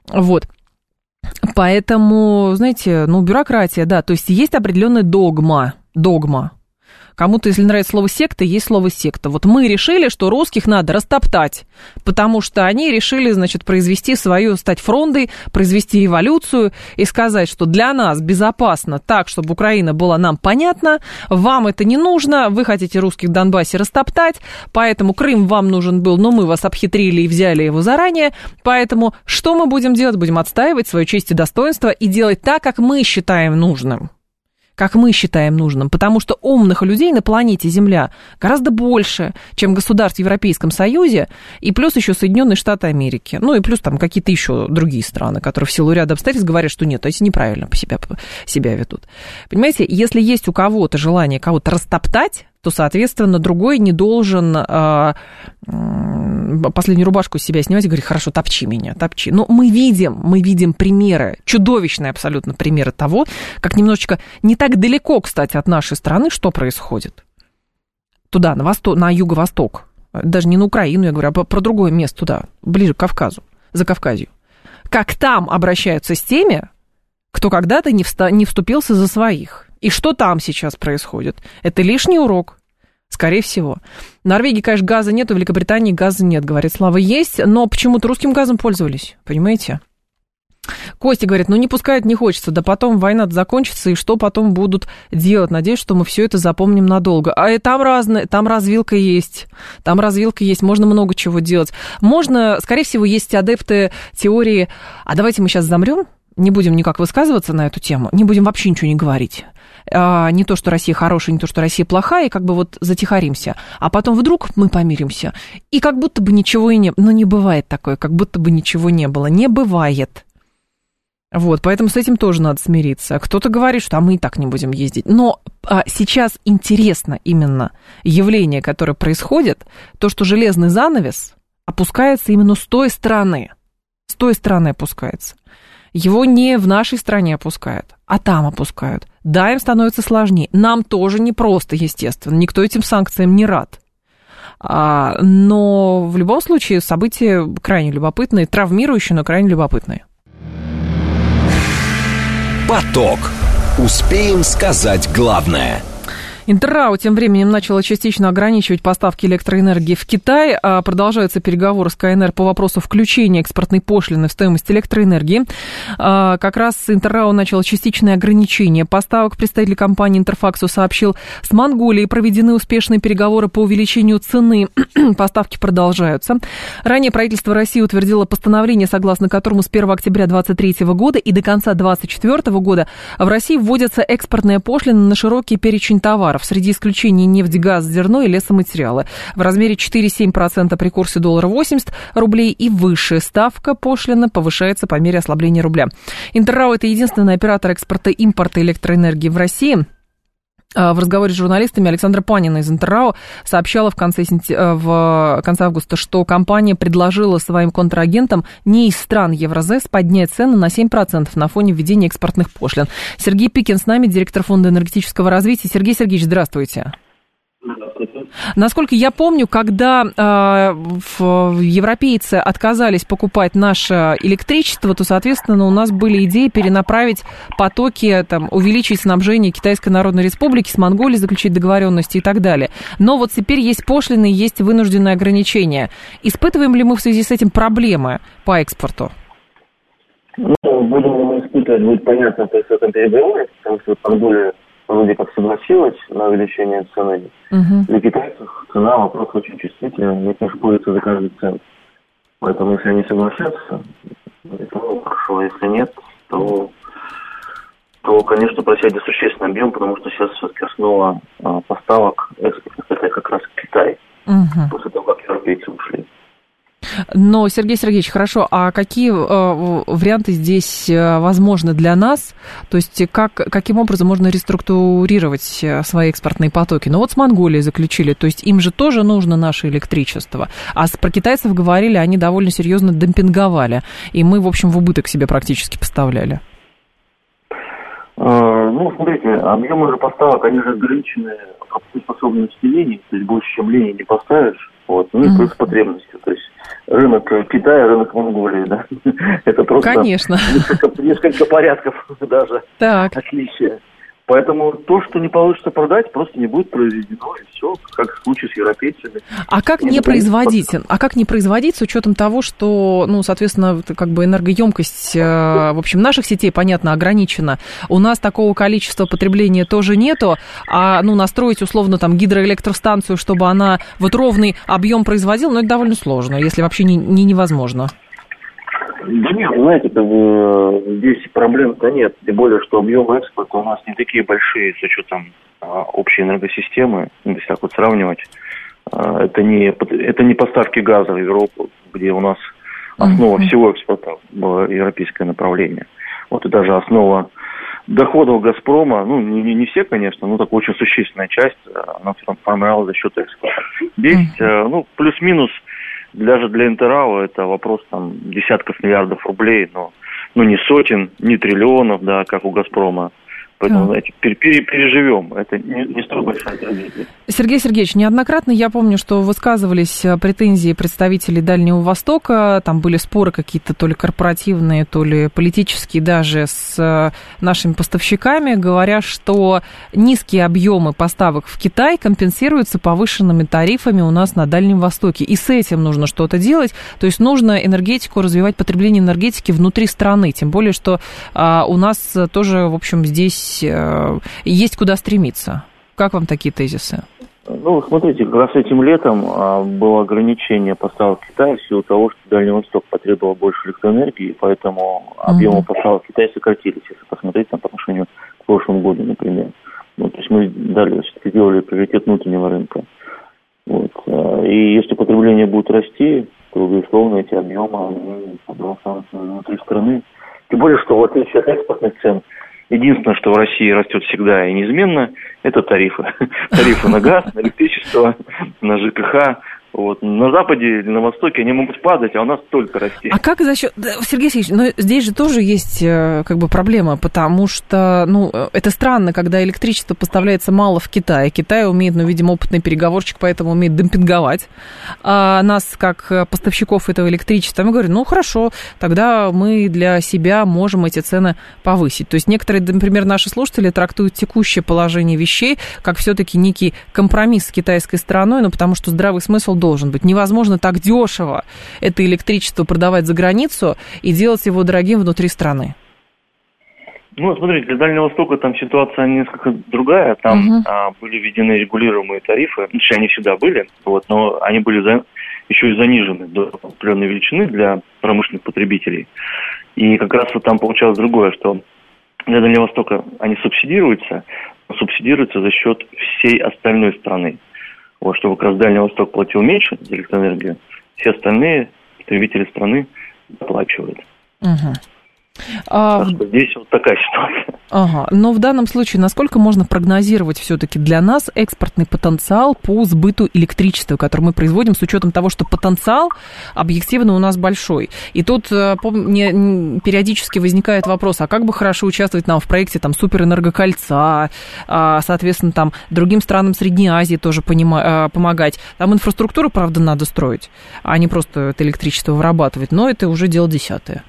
Speaker 2: Вот. Поэтому, знаете, ну, бюрократия, да, то есть есть определенная догма, догма, Кому-то, если нравится слово секта, есть слово секта. Вот мы решили, что русских надо растоптать, потому что они решили, значит, произвести свою, стать фрондой, произвести революцию и сказать, что для нас безопасно так, чтобы Украина была нам понятна, вам это не нужно, вы хотите русских в Донбассе растоптать, поэтому Крым вам нужен был, но мы вас обхитрили и взяли его заранее, поэтому что мы будем делать? Будем отстаивать свою честь и достоинство и делать так, как мы считаем нужным как мы считаем нужным, потому что умных людей на планете Земля гораздо больше, чем государств в Европейском Союзе, и плюс еще Соединенные Штаты Америки, ну и плюс там какие-то еще другие страны, которые в силу ряда обстоятельств говорят, что нет, эти неправильно себя, себя ведут. Понимаете, если есть у кого-то желание кого-то растоптать, то, соответственно, другой не должен э, последнюю рубашку с себя снимать и говорить, хорошо, топчи меня, топчи. Но мы видим, мы видим примеры, чудовищные абсолютно примеры того, как немножечко не так далеко, кстати, от нашей страны, что происходит. Туда, на, восток, на юго-восток. Даже не на Украину, я говорю, а про другое место туда, ближе к Кавказу, за Кавказью. Как там обращаются с теми, кто когда-то не, вста- не вступился за своих. И что там сейчас происходит? Это лишний урок, скорее всего. В Норвегии, конечно, газа нет, в Великобритании газа нет, говорит Слава. Есть, но почему-то русским газом пользовались, понимаете? Костя говорит, ну не пускают, не хочется, да потом война закончится, и что потом будут делать? Надеюсь, что мы все это запомним надолго. А и там разные, там развилка есть, там развилка есть, можно много чего делать. Можно, скорее всего, есть адепты теории, а давайте мы сейчас замрем, не будем никак высказываться на эту тему, не будем вообще ничего не говорить. А, не то, что Россия хорошая, не то, что Россия плохая, и как бы вот затихаримся. А потом вдруг мы помиримся, и как будто бы ничего и не... Ну, не бывает такое, как будто бы ничего не было. Не бывает. Вот, поэтому с этим тоже надо смириться. Кто-то говорит, что а мы и так не будем ездить. Но а, сейчас интересно именно явление, которое происходит, то, что железный занавес опускается именно с той стороны. С той стороны опускается. Его не в нашей стране опускают, а там опускают. Да, им становится сложнее. Нам тоже непросто, естественно. Никто этим санкциям не рад. А, но в любом случае события крайне любопытные, травмирующие, но крайне любопытные.
Speaker 1: Поток. Успеем сказать главное –
Speaker 2: Интеррау тем временем начала частично ограничивать поставки электроэнергии в Китай. А продолжаются переговоры с КНР по вопросу включения экспортной пошлины в стоимость электроэнергии. А, как раз Интеррау начала частичное ограничение поставок. Представитель компании Интерфаксу сообщил, с Монголией проведены успешные переговоры по увеличению цены. Поставки продолжаются. Ранее правительство России утвердило постановление, согласно которому с 1 октября 2023 года и до конца 2024 года в России вводятся экспортные пошлины на широкий перечень товаров товаров. Среди исключений нефть, газ, зерно и лесоматериалы. В размере 4-7% при курсе доллара 80 рублей и выше. Ставка пошлины повышается по мере ослабления рубля. Интеррау – это единственный оператор экспорта импорта электроэнергии в России. А, в разговоре с журналистами Александра Панина из Интеррао сообщала в конце, э, в конце августа, что компания предложила своим контрагентам не из стран Евразес поднять цены на 7% на фоне введения экспортных пошлин. Сергей Пикин с нами, директор Фонда энергетического развития. Сергей Сергеевич, здравствуйте. Насколько я помню, когда э, европейцы отказались покупать наше электричество, то, соответственно, у нас были идеи перенаправить потоки, там, увеличить снабжение Китайской Народной Республики с Монголией, заключить договоренности и так далее. Но вот теперь есть пошлины, есть вынужденные ограничения. Испытываем ли мы в связи с этим проблемы по экспорту?
Speaker 5: Ну, будем испытывать, будет понятно, то есть это переговоры, потому что Монголия вроде как согласилась на увеличение цены. Угу. Для китайцев цена вопрос очень чувствительный, они, конечно, борются за каждый цент. Поэтому, если они согласятся, то хорошо, если нет, то, то конечно, просядет существенный объем, потому что сейчас все-таки основа а, поставок это как раз Китай, угу. после того, как европейцы.
Speaker 2: Но, Сергей Сергеевич, хорошо, а какие э, варианты здесь э, возможны для нас? То есть как, каким образом можно реструктурировать э, свои экспортные потоки? Ну вот с Монголией заключили, то есть им же тоже нужно наше электричество. А про китайцев говорили, они довольно серьезно демпинговали. И мы, в общем, в убыток себе практически поставляли.
Speaker 5: Ну, смотрите, объемы же поставок, они же ограничены способностью линий, то есть больше, чем линий не поставишь. Вот, ну и плюс потребностью. То есть рынок Китая, рынок Монголии, да. Это просто
Speaker 2: Конечно.
Speaker 5: Несколько, несколько порядков даже так. отличия. Поэтому то, что не получится продать, просто не будет произведено, и все, как в случае с европейцами.
Speaker 2: А как не производить? А как не производить с учетом того, что, ну, соответственно, как бы энергоемкость, э, в общем, наших сетей, понятно, ограничена. У нас такого количества потребления тоже нету, а, ну, настроить условно там гидроэлектростанцию, чтобы она вот ровный объем производила, ну, это довольно сложно, если вообще не, не невозможно.
Speaker 5: Да нет, знаете, как бы здесь проблем-то нет. Тем более, что объемы экспорта у нас не такие большие с учетом а, общей энергосистемы. Если так вот сравнивать, а, это не, это не поставки газа в Европу, где у нас основа uh-huh. всего экспорта было европейское направление. Вот и даже основа доходов «Газпрома», ну, не, не все, конечно, но такая очень существенная часть, а, она формировалась за счет экспорта. Здесь, uh-huh. ну, плюс-минус – даже для Интерала это вопрос там десятков миллиардов рублей, но ну, не сотен, не триллионов, да, как у «Газпрома». Поэтому, знаете, переживем. Это не, не столь большая трагедия.
Speaker 2: Сергей Сергеевич, неоднократно я помню, что высказывались э, претензии представителей Дальнего Востока. Там были споры какие-то то ли корпоративные, то ли политические даже с э, нашими поставщиками, говоря, что низкие объемы поставок в Китай компенсируются повышенными тарифами у нас на Дальнем Востоке. И с этим нужно что-то делать. То есть нужно энергетику развивать, потребление энергетики внутри страны. Тем более, что а, у нас тоже, в общем, здесь здесь э, есть куда стремиться. Как вам такие тезисы?
Speaker 5: Ну, смотрите, как раз этим летом а, было ограничение поставок Китая в силу того, что Дальний Восток потребовал больше электроэнергии, поэтому объемы mm-hmm. поставок Китая сократились, если посмотреть там, по отношению к прошлому году, например. Ну, то есть мы дали, все-таки сделали приоритет внутреннего рынка. Вот. А, и если потребление будет расти, то, безусловно, эти объемы останутся внутри страны. Тем более, что в отличие от экспортных цен, Единственное, что в России растет всегда и неизменно, это тарифы. Тарифы на газ, на электричество, на ЖКХ. Вот. На Западе или на Востоке они могут падать, а у нас только расти.
Speaker 2: А как за счет... Сергей Сергеевич, но здесь же тоже есть э, как бы проблема, потому что, ну, э, это странно, когда электричество поставляется мало в Китай. Китай умеет, ну, видимо, опытный переговорщик, поэтому умеет демпинговать а нас, как э, поставщиков этого электричества. Мы говорим, ну, хорошо, тогда мы для себя можем эти цены повысить. То есть некоторые, например, наши слушатели трактуют текущее положение вещей как все-таки некий компромисс с китайской стороной, ну, потому что здравый смысл должен быть. Невозможно так дешево это электричество продавать за границу и делать его дорогим внутри страны.
Speaker 5: Ну, смотрите, для Дальнего Востока там ситуация несколько другая. Там угу. а, были введены регулируемые тарифы. Ну, они всегда были, вот, но они были за, еще и занижены до определенной величины для промышленных потребителей. И как раз вот там получалось другое, что для Дальнего Востока они субсидируются, но субсидируются за счет всей остальной страны вот, чтобы как раз Дальний Восток платил меньше за электроэнергию, все остальные потребители страны оплачивают. Угу. А... Здесь вот такая ситуация.
Speaker 2: Ага. Но в данном случае, насколько можно прогнозировать все-таки для нас экспортный потенциал по сбыту электричества, который мы производим, с учетом того, что потенциал объективно у нас большой. И тут э, мне периодически возникает вопрос, а как бы хорошо участвовать нам в проекте там суперэнергокольца, а, соответственно, там другим странам Средней Азии тоже понима- э, помогать. Там инфраструктуру, правда, надо строить, а не просто это электричество вырабатывать, но это уже дело десятое.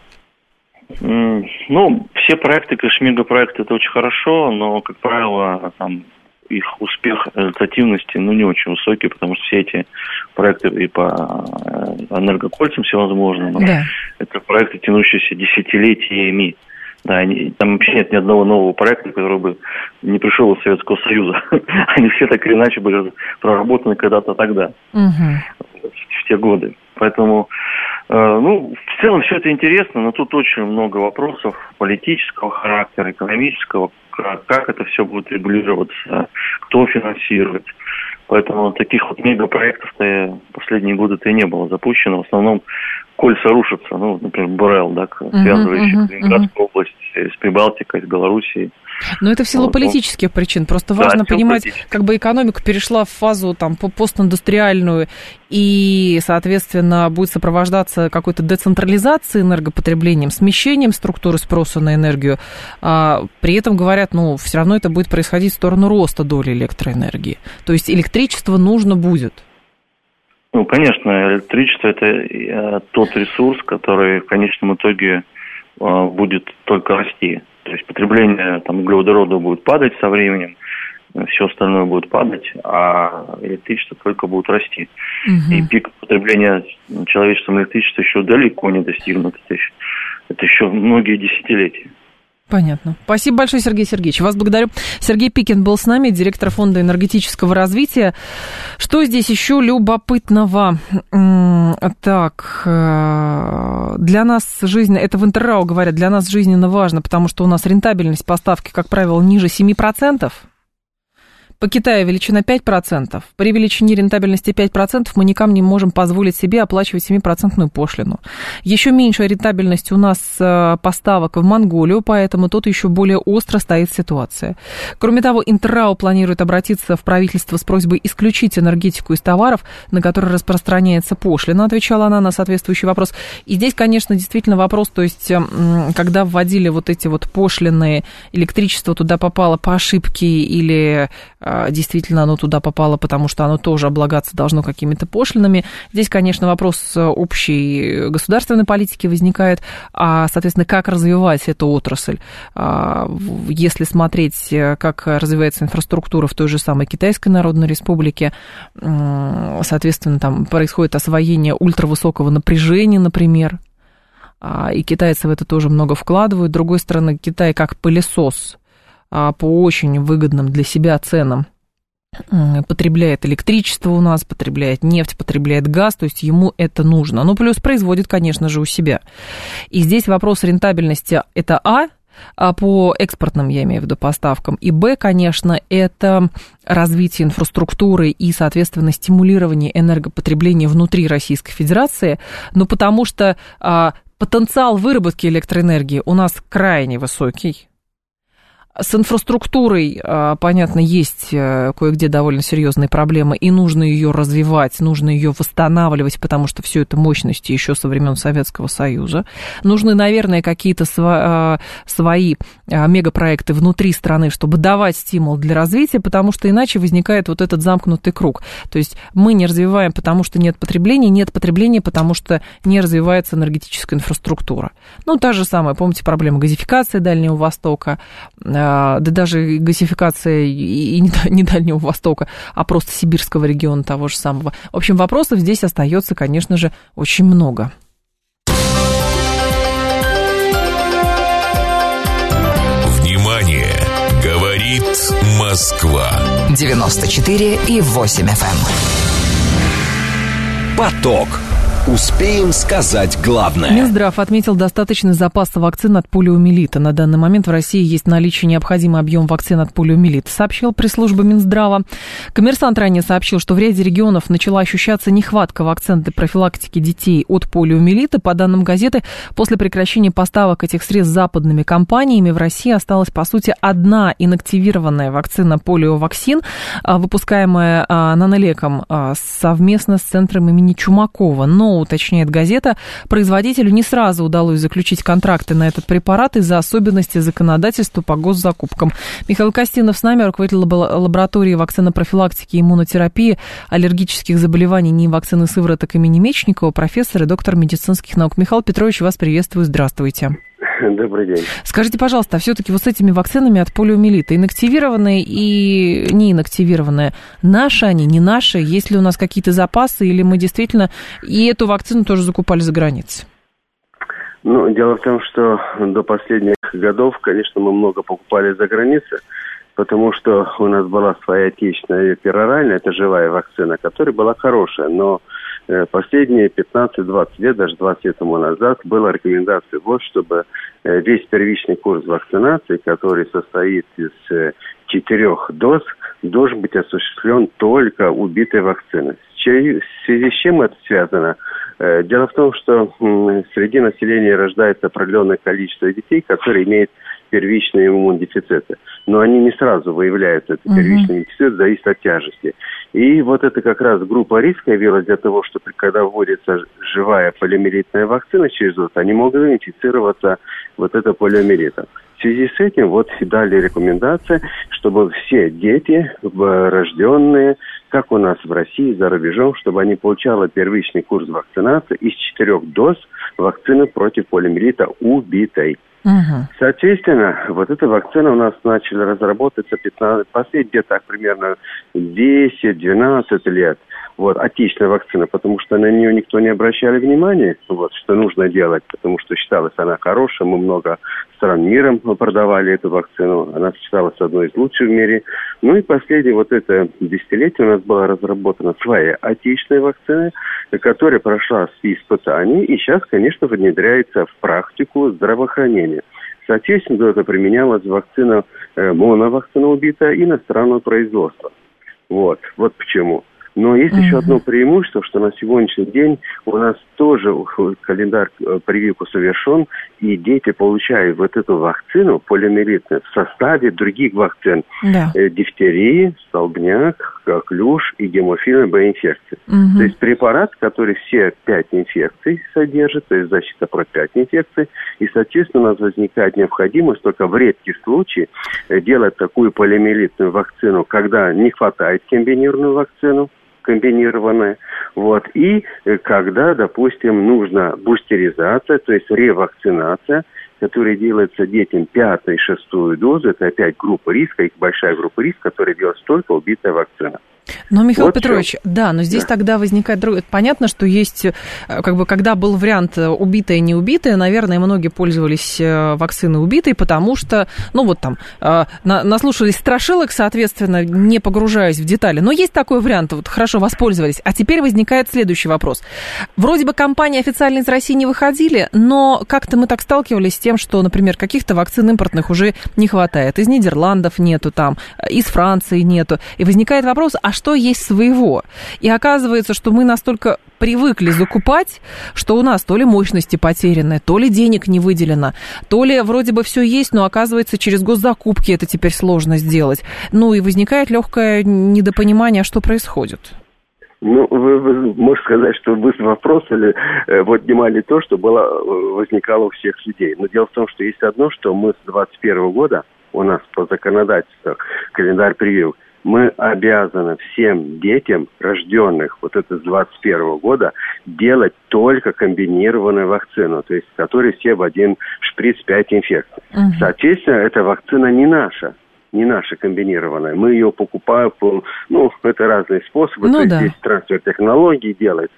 Speaker 5: Ну, все проекты, конечно, мегапроекты это очень хорошо, но, как правило, там их успех результативности ну, не очень высокий, потому что все эти проекты и по э, энергокольцам всевозможным, да. это проекты, тянущиеся десятилетиями. Да, они, там вообще нет ни одного нового проекта, который бы не пришел из Советского Союза. они все так или иначе были проработаны когда-то тогда, угу. в те годы. Поэтому Ну, в целом все это интересно, но тут очень много вопросов политического характера, экономического, как это все будет регулироваться, кто финансирует. Поэтому таких вот мегапроектов-то последние годы-то и не было запущено. В основном кольца рушатся, ну, например, Бурел, да, связывающий uh-huh, uh-huh, Калининградскую uh-huh. область с Прибалтикой, с Белоруссией.
Speaker 2: Но это в силу вот, политических ну, причин. Просто важно да, понимать, как бы экономика перешла в фазу там постиндустриальную, и, соответственно, будет сопровождаться какой-то децентрализацией энергопотреблением, смещением структуры спроса на энергию. А, при этом говорят, ну, все равно это будет происходить в сторону роста доли электроэнергии. То есть электричество нужно будет.
Speaker 5: Ну, конечно, электричество это э, тот ресурс, который в конечном итоге э, будет только расти. То есть потребление там, углеводородов будет падать со временем, все остальное будет падать, а электричество только будет расти. Угу. И пик потребления человечеством электричества еще далеко не достигнут. Это еще, это еще многие десятилетия.
Speaker 2: Понятно. Спасибо большое, Сергей Сергеевич. Вас благодарю. Сергей Пикин был с нами, директор Фонда энергетического развития. Что здесь еще любопытного? Так, э, для нас жизнь, это в Интеррау говорят, для нас жизненно важно, потому что у нас рентабельность поставки, как правило, ниже 7%. По Китаю величина 5%. При величине рентабельности 5% мы никак не можем позволить себе оплачивать 7% пошлину. Еще меньшая рентабельность у нас э, поставок в Монголию, поэтому тут еще более остро стоит ситуация. Кроме того, Интеррау планирует обратиться в правительство с просьбой исключить энергетику из товаров, на которые распространяется пошлина, отвечала она на соответствующий вопрос. И здесь, конечно, действительно вопрос, то есть, когда вводили вот эти вот пошлины, электричество туда попало по ошибке или а, действительно оно туда попало, потому что оно тоже облагаться должно какими-то пошлинами. Здесь, конечно, вопрос общей государственной политики возникает, а, соответственно, как развивать эту отрасль. А, если смотреть, как развивается инфраструктура в той же самой Китайской Народной Республике, соответственно, там происходит освоение ультравысокого напряжения, например, и китайцы в это тоже много вкладывают. С другой стороны, Китай как пылесос а, по очень выгодным для себя ценам потребляет электричество у нас, потребляет нефть, потребляет газ, то есть ему это нужно. Ну, плюс производит, конечно же, у себя. И здесь вопрос рентабельности – это А, а по экспортным, я имею в виду, поставкам. И Б, конечно, это развитие инфраструктуры и, соответственно, стимулирование энергопотребления внутри Российской Федерации, ну, потому что а, потенциал выработки электроэнергии у нас крайне высокий, с инфраструктурой, а, понятно, есть э, кое-где довольно серьезные проблемы, и нужно ее развивать, нужно ее восстанавливать, потому что все это мощности еще со времен Советского Союза. Нужны, наверное, какие-то а, свои а, мегапроекты внутри страны, чтобы давать стимул для развития, потому что иначе возникает вот этот замкнутый круг. То есть мы не развиваем, потому что нет потребления, нет потребления, потому что не развивается энергетическая инфраструктура. Ну, та же самая, помните, проблема газификации Дальнего Востока, а, да даже газификация и не Дальнего Востока, а просто сибирского региона того же самого. В общем, вопросов здесь остается, конечно же, очень много.
Speaker 1: Внимание! Говорит Москва. 94 и 8 FM. Эм. Поток. Успеем сказать главное.
Speaker 2: Минздрав отметил достаточный запас вакцин от полиомиелита. На данный момент в России есть наличие необходимый объем вакцин от полиомиелита, сообщил пресс-служба Минздрава. Коммерсант ранее сообщил, что в ряде регионов начала ощущаться нехватка вакцин для профилактики детей от полиомиелита. По данным газеты, после прекращения поставок этих средств западными компаниями в России осталась, по сути, одна инактивированная вакцина полиовакцин, а, выпускаемая а, нанолеком а, совместно с центром имени Чумакова. Но уточняет газета, производителю не сразу удалось заключить контракты на этот препарат из-за особенностей законодательства по госзакупкам. Михаил Костинов с нами, руководитель лаборатории вакцинопрофилактики и иммунотерапии аллергических заболеваний НИИ вакцины сывороток имени Мечникова, профессор и доктор медицинских наук. Михаил Петрович, вас приветствую, здравствуйте.
Speaker 5: Добрый день.
Speaker 2: Скажите, пожалуйста, а все-таки вот с этими вакцинами от полиомиелита, инактивированные и не инактивированные, наши они, не наши? Есть ли у нас какие-то запасы, или мы действительно и эту вакцину тоже закупали за границей?
Speaker 5: Ну, дело в том, что до последних годов, конечно, мы много покупали за границей, потому что у нас была своя отечественная пероральная, это живая вакцина, которая была хорошая, но
Speaker 6: последние 15-20 лет, даже 20 лет тому назад, была рекомендация вот, чтобы э, весь первичный курс вакцинации, который состоит из э, четырех доз, должен быть осуществлен только убитой вакциной. В связи с чем это связано? Дело в том, что среди населения рождается определенное количество детей, которые имеют первичные иммунодефициты. Но они не сразу выявляются, это первичный угу. дефицит зависит от тяжести. И вот это как раз группа риска явилась для того, что когда вводится живая полиомиелитная вакцина через год, они могут инфицироваться вот это полиомиелитом. Связи с этим вот дали рекомендация, чтобы все дети, рожденные, как у нас в России, за рубежом, чтобы они получали первичный курс вакцинации из четырех доз вакцины против полиомиелита убитой. Угу. Соответственно, вот эта вакцина у нас начала разработаться 15, последние где-то примерно 10-12 лет вот, отечественная вакцина, потому что на нее никто не обращали внимания, вот, что нужно делать, потому что считалась она хорошая, мы много стран мира продавали эту вакцину, она считалась одной из лучших в мире. Ну и последнее вот это десятилетие у нас была разработана своя отечественная вакцина, которая прошла испытания и сейчас, конечно, внедряется в практику здравоохранения. Соответственно, это применялась вакцина, э, моновакцина убитая иностранного производства. Вот, вот почему. Но есть uh-huh. еще одно преимущество, что на сегодняшний день у нас тоже календарь э, прививку совершен, и дети получают вот эту вакцину полиомиелитную в составе других вакцин. Да. Э, дифтерии, столбняк, клюш и гемофильная Б-инфекции. Uh-huh. То есть препарат, который все пять инфекций содержит, то есть защита против пять инфекций, и, соответственно, у нас возникает необходимость только в редких случаях э, делать такую полиомиелитную вакцину, когда не хватает комбинированную вакцину, комбинированная. Вот. И э, когда, допустим, нужна бустеризация, то есть ревакцинация, которая делается детям пятой, шестую дозу, это опять группа риска, их большая группа риска, которая делается только убитая вакцина.
Speaker 2: Но, Михаил вот Петрович, все. да, но здесь да. тогда возникает другое. Понятно, что есть, э, как бы, когда был вариант э, убитая, не убитая, наверное, многие пользовались э, вакциной убитой, потому что, ну, вот там, наслушались страшилок, соответственно, не погружаясь в детали. Но есть такой вариант, вот хорошо воспользовались. А теперь возникает следующий вопрос. Вроде бы компании официально из России не выходили, но как-то мы так сталкивались с тем, что, например, каких-то вакцин импортных уже не хватает. Из Нидерландов нету там, из Франции нету. И возникает вопрос, а что есть своего. И оказывается, что мы настолько привыкли закупать, что у нас то ли мощности потеряны, то ли денег не выделено, то ли вроде бы все есть, но оказывается через госзакупки это теперь сложно сделать. Ну и возникает легкое недопонимание, что происходит.
Speaker 6: Ну, вы, вы можете сказать, что вы вопрос или э, вот внимали то, что было, э, возникало у всех людей. Но дело в том, что есть одно, что мы с 21 года, у нас по законодательству календарь прививок, мы обязаны всем детям, рожденных вот это с 21 года, делать только комбинированную вакцину, то есть которые все в один шприц 5 инфекций. Угу. Соответственно, эта вакцина не наша не наша комбинированная. Мы ее покупаем по, ну, это разные способы, ну, то есть да. здесь трансфер технологий делается.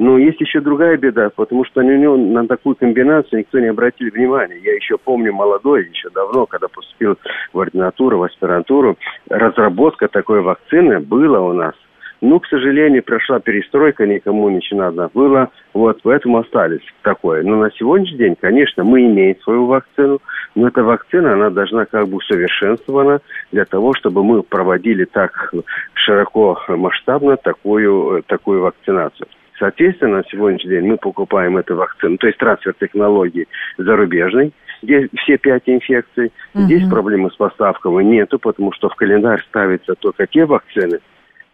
Speaker 6: Но есть еще другая беда, потому что на него на такую комбинацию никто не обратил внимания. Я еще помню молодой, еще давно, когда поступил в ординатуру, в аспирантуру, разработка такой вакцины была у нас. Ну, к сожалению, прошла перестройка, никому ничего надо было. Вот, поэтому остались такое. Но на сегодняшний день, конечно, мы имеем свою вакцину, но эта вакцина, она должна как бы усовершенствована для того, чтобы мы проводили так широко масштабно такую, такую вакцинацию. Соответственно, на сегодняшний день мы покупаем эту вакцину, то есть трансфер технологий зарубежный, где все пять инфекций. Угу. Здесь проблемы с поставками нету, потому что в календарь ставятся только те вакцины,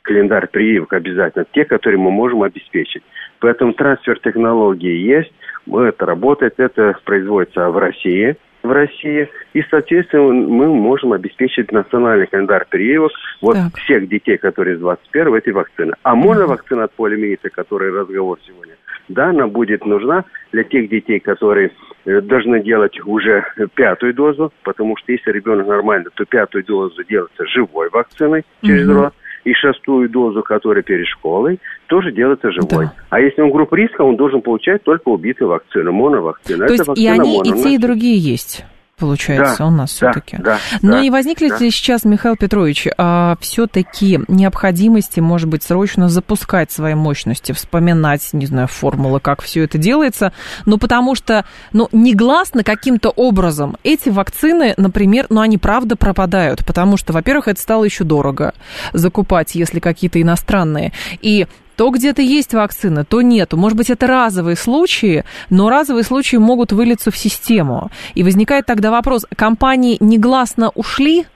Speaker 6: календарь прививок обязательно, те, которые мы можем обеспечить. Поэтому трансфер технологий есть, это работает, это производится в России – в России. И, соответственно, мы можем обеспечить национальный календарь прививок вот так. всех детей, которые с 21 этой вакцины. А моновакцина от полиомиелита, который разговор сегодня, да, она будет нужна для тех детей, которые э, должны делать уже пятую дозу, потому что если ребенок нормальный, то пятую дозу делается живой вакциной через угу. рот и шестую дозу, которая перед школой, тоже делается живой. Да. А если он группа риска, он должен получать только убитую вакцину, моновакцину.
Speaker 2: То Это есть и они, и те, и другие есть? Получается, да, у нас да, все-таки. Да, Но да, не возникли да. ли сейчас, Михаил Петрович, а, все-таки необходимости, может быть, срочно запускать свои мощности, вспоминать, не знаю, формулы, как все это делается, ну, потому что, ну, негласно каким-то образом эти вакцины, например, ну, они правда пропадают, потому что, во-первых, это стало еще дорого закупать, если какие-то иностранные, и то где-то есть вакцина, то нету. Может быть, это разовые случаи, но разовые случаи могут вылиться в систему. И возникает тогда вопрос, компании негласно ушли,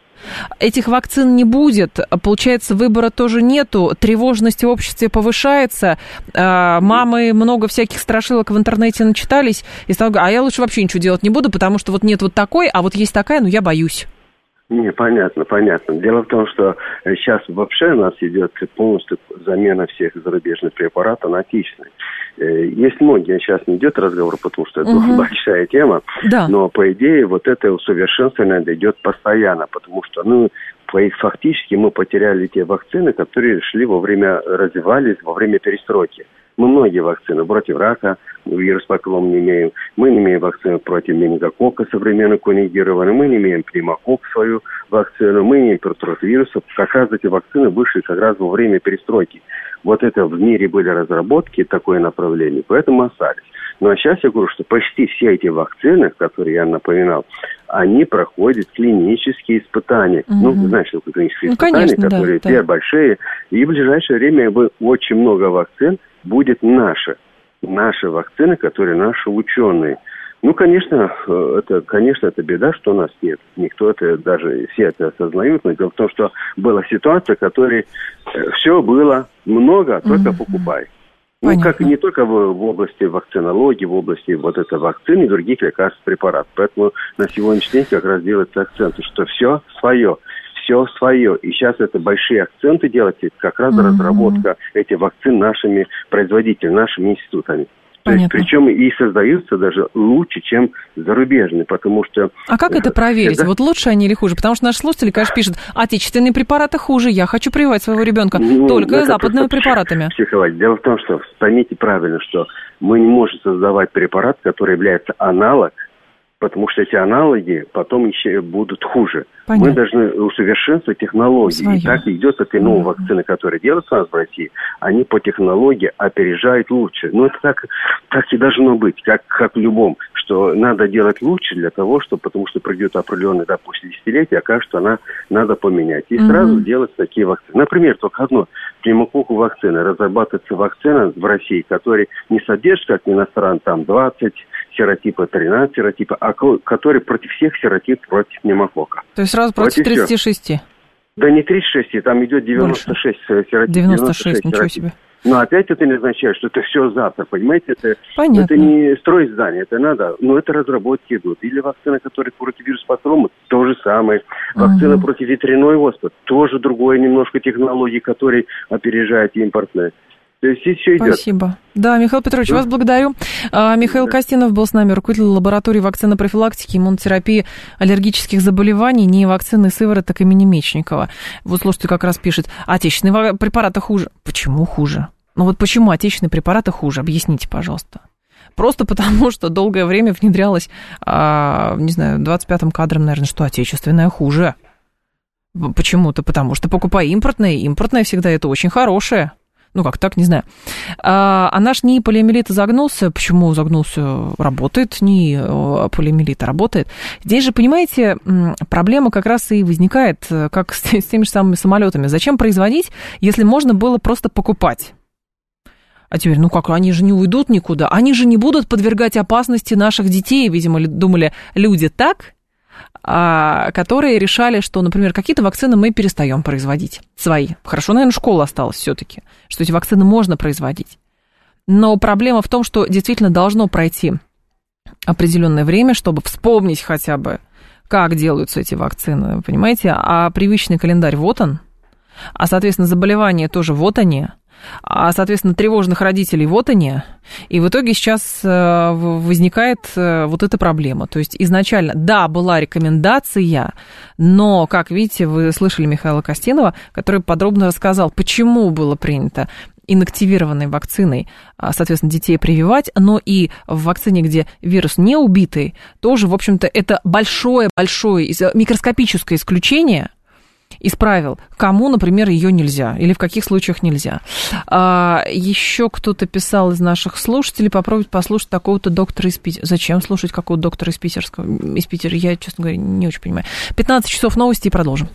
Speaker 2: этих вакцин не будет, получается, выбора тоже нету, тревожность в обществе повышается, а, мамы много всяких страшилок в интернете начитались, и стали говорить, а я лучше вообще ничего делать не буду, потому что вот нет вот такой, а вот есть такая, но я боюсь.
Speaker 6: Не, понятно, понятно. Дело в том, что сейчас вообще у нас идет полностью замена всех зарубежных препаратов на отечественные. Э, есть многие, сейчас не идет разговор, потому что это угу. большая тема, да. но по идее вот это усовершенствование идет постоянно, потому что, ну, фактически мы потеряли те вакцины, которые шли во время, развивались во время перестройки. Многие вакцины против рака, вирус папиллом не имеем. Мы не имеем вакцину против менингокока современно конъюгированной. Мы не имеем пневмокок свою вакцину. Мы не имеем вирусов. Как раз эти вакцины вышли как раз во время перестройки. Вот это в мире были разработки, такое направление, поэтому остались. Ну а сейчас я говорю, что почти все эти вакцины, которые я напоминал, они проходят клинические испытания. Угу. Ну, знаешь, что клинические ну, испытания, конечно, которые да, те да. большие. И в ближайшее время очень много вакцин – будет наша. Наши вакцины, которые наши ученые. Ну, конечно, э, это, конечно, это беда, что у нас нет. Никто это, даже все это осознают. Но дело в том, что была ситуация, в которой э, все было много, а только mm-hmm. покупай. Ну, как и не только в, в области вакцинологии, в области вот этой вакцины и других лекарств, препаратов. Поэтому на сегодняшний день как раз делается акцент, что все свое все свое. И сейчас это большие акценты делается, как раз mm-hmm. разработка этих вакцин нашими производителями, нашими институтами. То есть, причем и создаются даже лучше, чем зарубежные, потому что...
Speaker 2: А как это проверить? Это... Вот лучше они или хуже? Потому что наши слушатели, конечно, пишут, отечественные препараты хуже, я хочу прививать своего ребенка ну, только западными препаратами.
Speaker 6: Психология. Дело в том, что поймите правильно, что мы не можем создавать препарат, который является аналог потому что эти аналоги потом еще будут хуже. Понятно. Мы должны усовершенствовать технологии. Свое. И так идет эти новые mm-hmm. вакцины, которые делаются у нас в России, они по технологии опережают лучше. Ну, это так, так и должно быть, как, как в любом, что надо делать лучше для того, что, потому что придет определенный, да, после десятилетия, окажется, что она надо поменять. И mm-hmm. сразу делать такие вакцины. Например, только одно, пневмококку вакцины. Разрабатывается вакцина в России, которая не содержит, как иностран, там 20 серотипа, 13 серотипа, а который против всех серотип против пневмокока.
Speaker 2: То есть сразу против, против 36? Всех.
Speaker 6: Да не 36, там идет 96
Speaker 2: серотип. 96, 96 ничего серотип. себе.
Speaker 6: Но опять это не означает, что это все завтра, понимаете? Это, Понятно. это не строить здание, это надо. Но это разработки идут. Или вакцины, которые против вируса патрома, то же самое. Вакцина угу. против ветряной оспы, тоже другое немножко технологии, которые опережают импортные.
Speaker 2: То есть здесь все идет. Спасибо. Да, Михаил Петрович, да. вас благодарю. А, Михаил да. Костинов был с нами, руководитель лаборатории вакцинопрофилактики, иммунотерапии аллергических заболеваний, не вакцины сывороток имени Мечникова. Вот слушайте, как раз пишет, отечественные препараты хуже. Почему хуже? Ну вот почему отечественные препараты хуже? Объясните, пожалуйста. Просто потому, что долгое время внедрялось, а, не знаю, 25-м кадром, наверное, что отечественное хуже. Почему-то, потому что покупай импортное, импортное всегда это очень хорошее. Ну, как так, не знаю. А, а наш НИИ полиомиелита загнулся. Почему загнулся? Работает. НИИ э, полиомиелита работает. Здесь же, понимаете, проблема как раз и возникает, э, как с, с теми же самыми самолетами. Зачем производить, если можно было просто покупать? А теперь, ну как, они же не уйдут никуда, они же не будут подвергать опасности наших детей, видимо, думали люди так, а, которые решали, что, например, какие-то вакцины мы перестаем производить свои. Хорошо, наверное, школа осталась все-таки, что эти вакцины можно производить. Но проблема в том, что действительно должно пройти определенное время, чтобы вспомнить хотя бы, как делаются эти вакцины, понимаете? А привычный календарь вот он, а, соответственно, заболевания тоже вот они – а, соответственно, тревожных родителей вот они. И в итоге сейчас э, возникает э, вот эта проблема. То есть изначально, да, была рекомендация, но, как видите, вы слышали Михаила Костинова, который подробно рассказал, почему было принято инактивированной вакциной, а, соответственно, детей прививать, но и в вакцине, где вирус не убитый, тоже, в общем-то, это большое-большое микроскопическое исключение – из правил, кому, например, ее нельзя или в каких случаях нельзя. А, еще кто-то писал из наших слушателей попробовать послушать такого-то доктора из Питера. Зачем слушать какого-то доктора из Питерского, из Питера? Я, честно говоря, не очень понимаю. 15 часов новости и продолжим.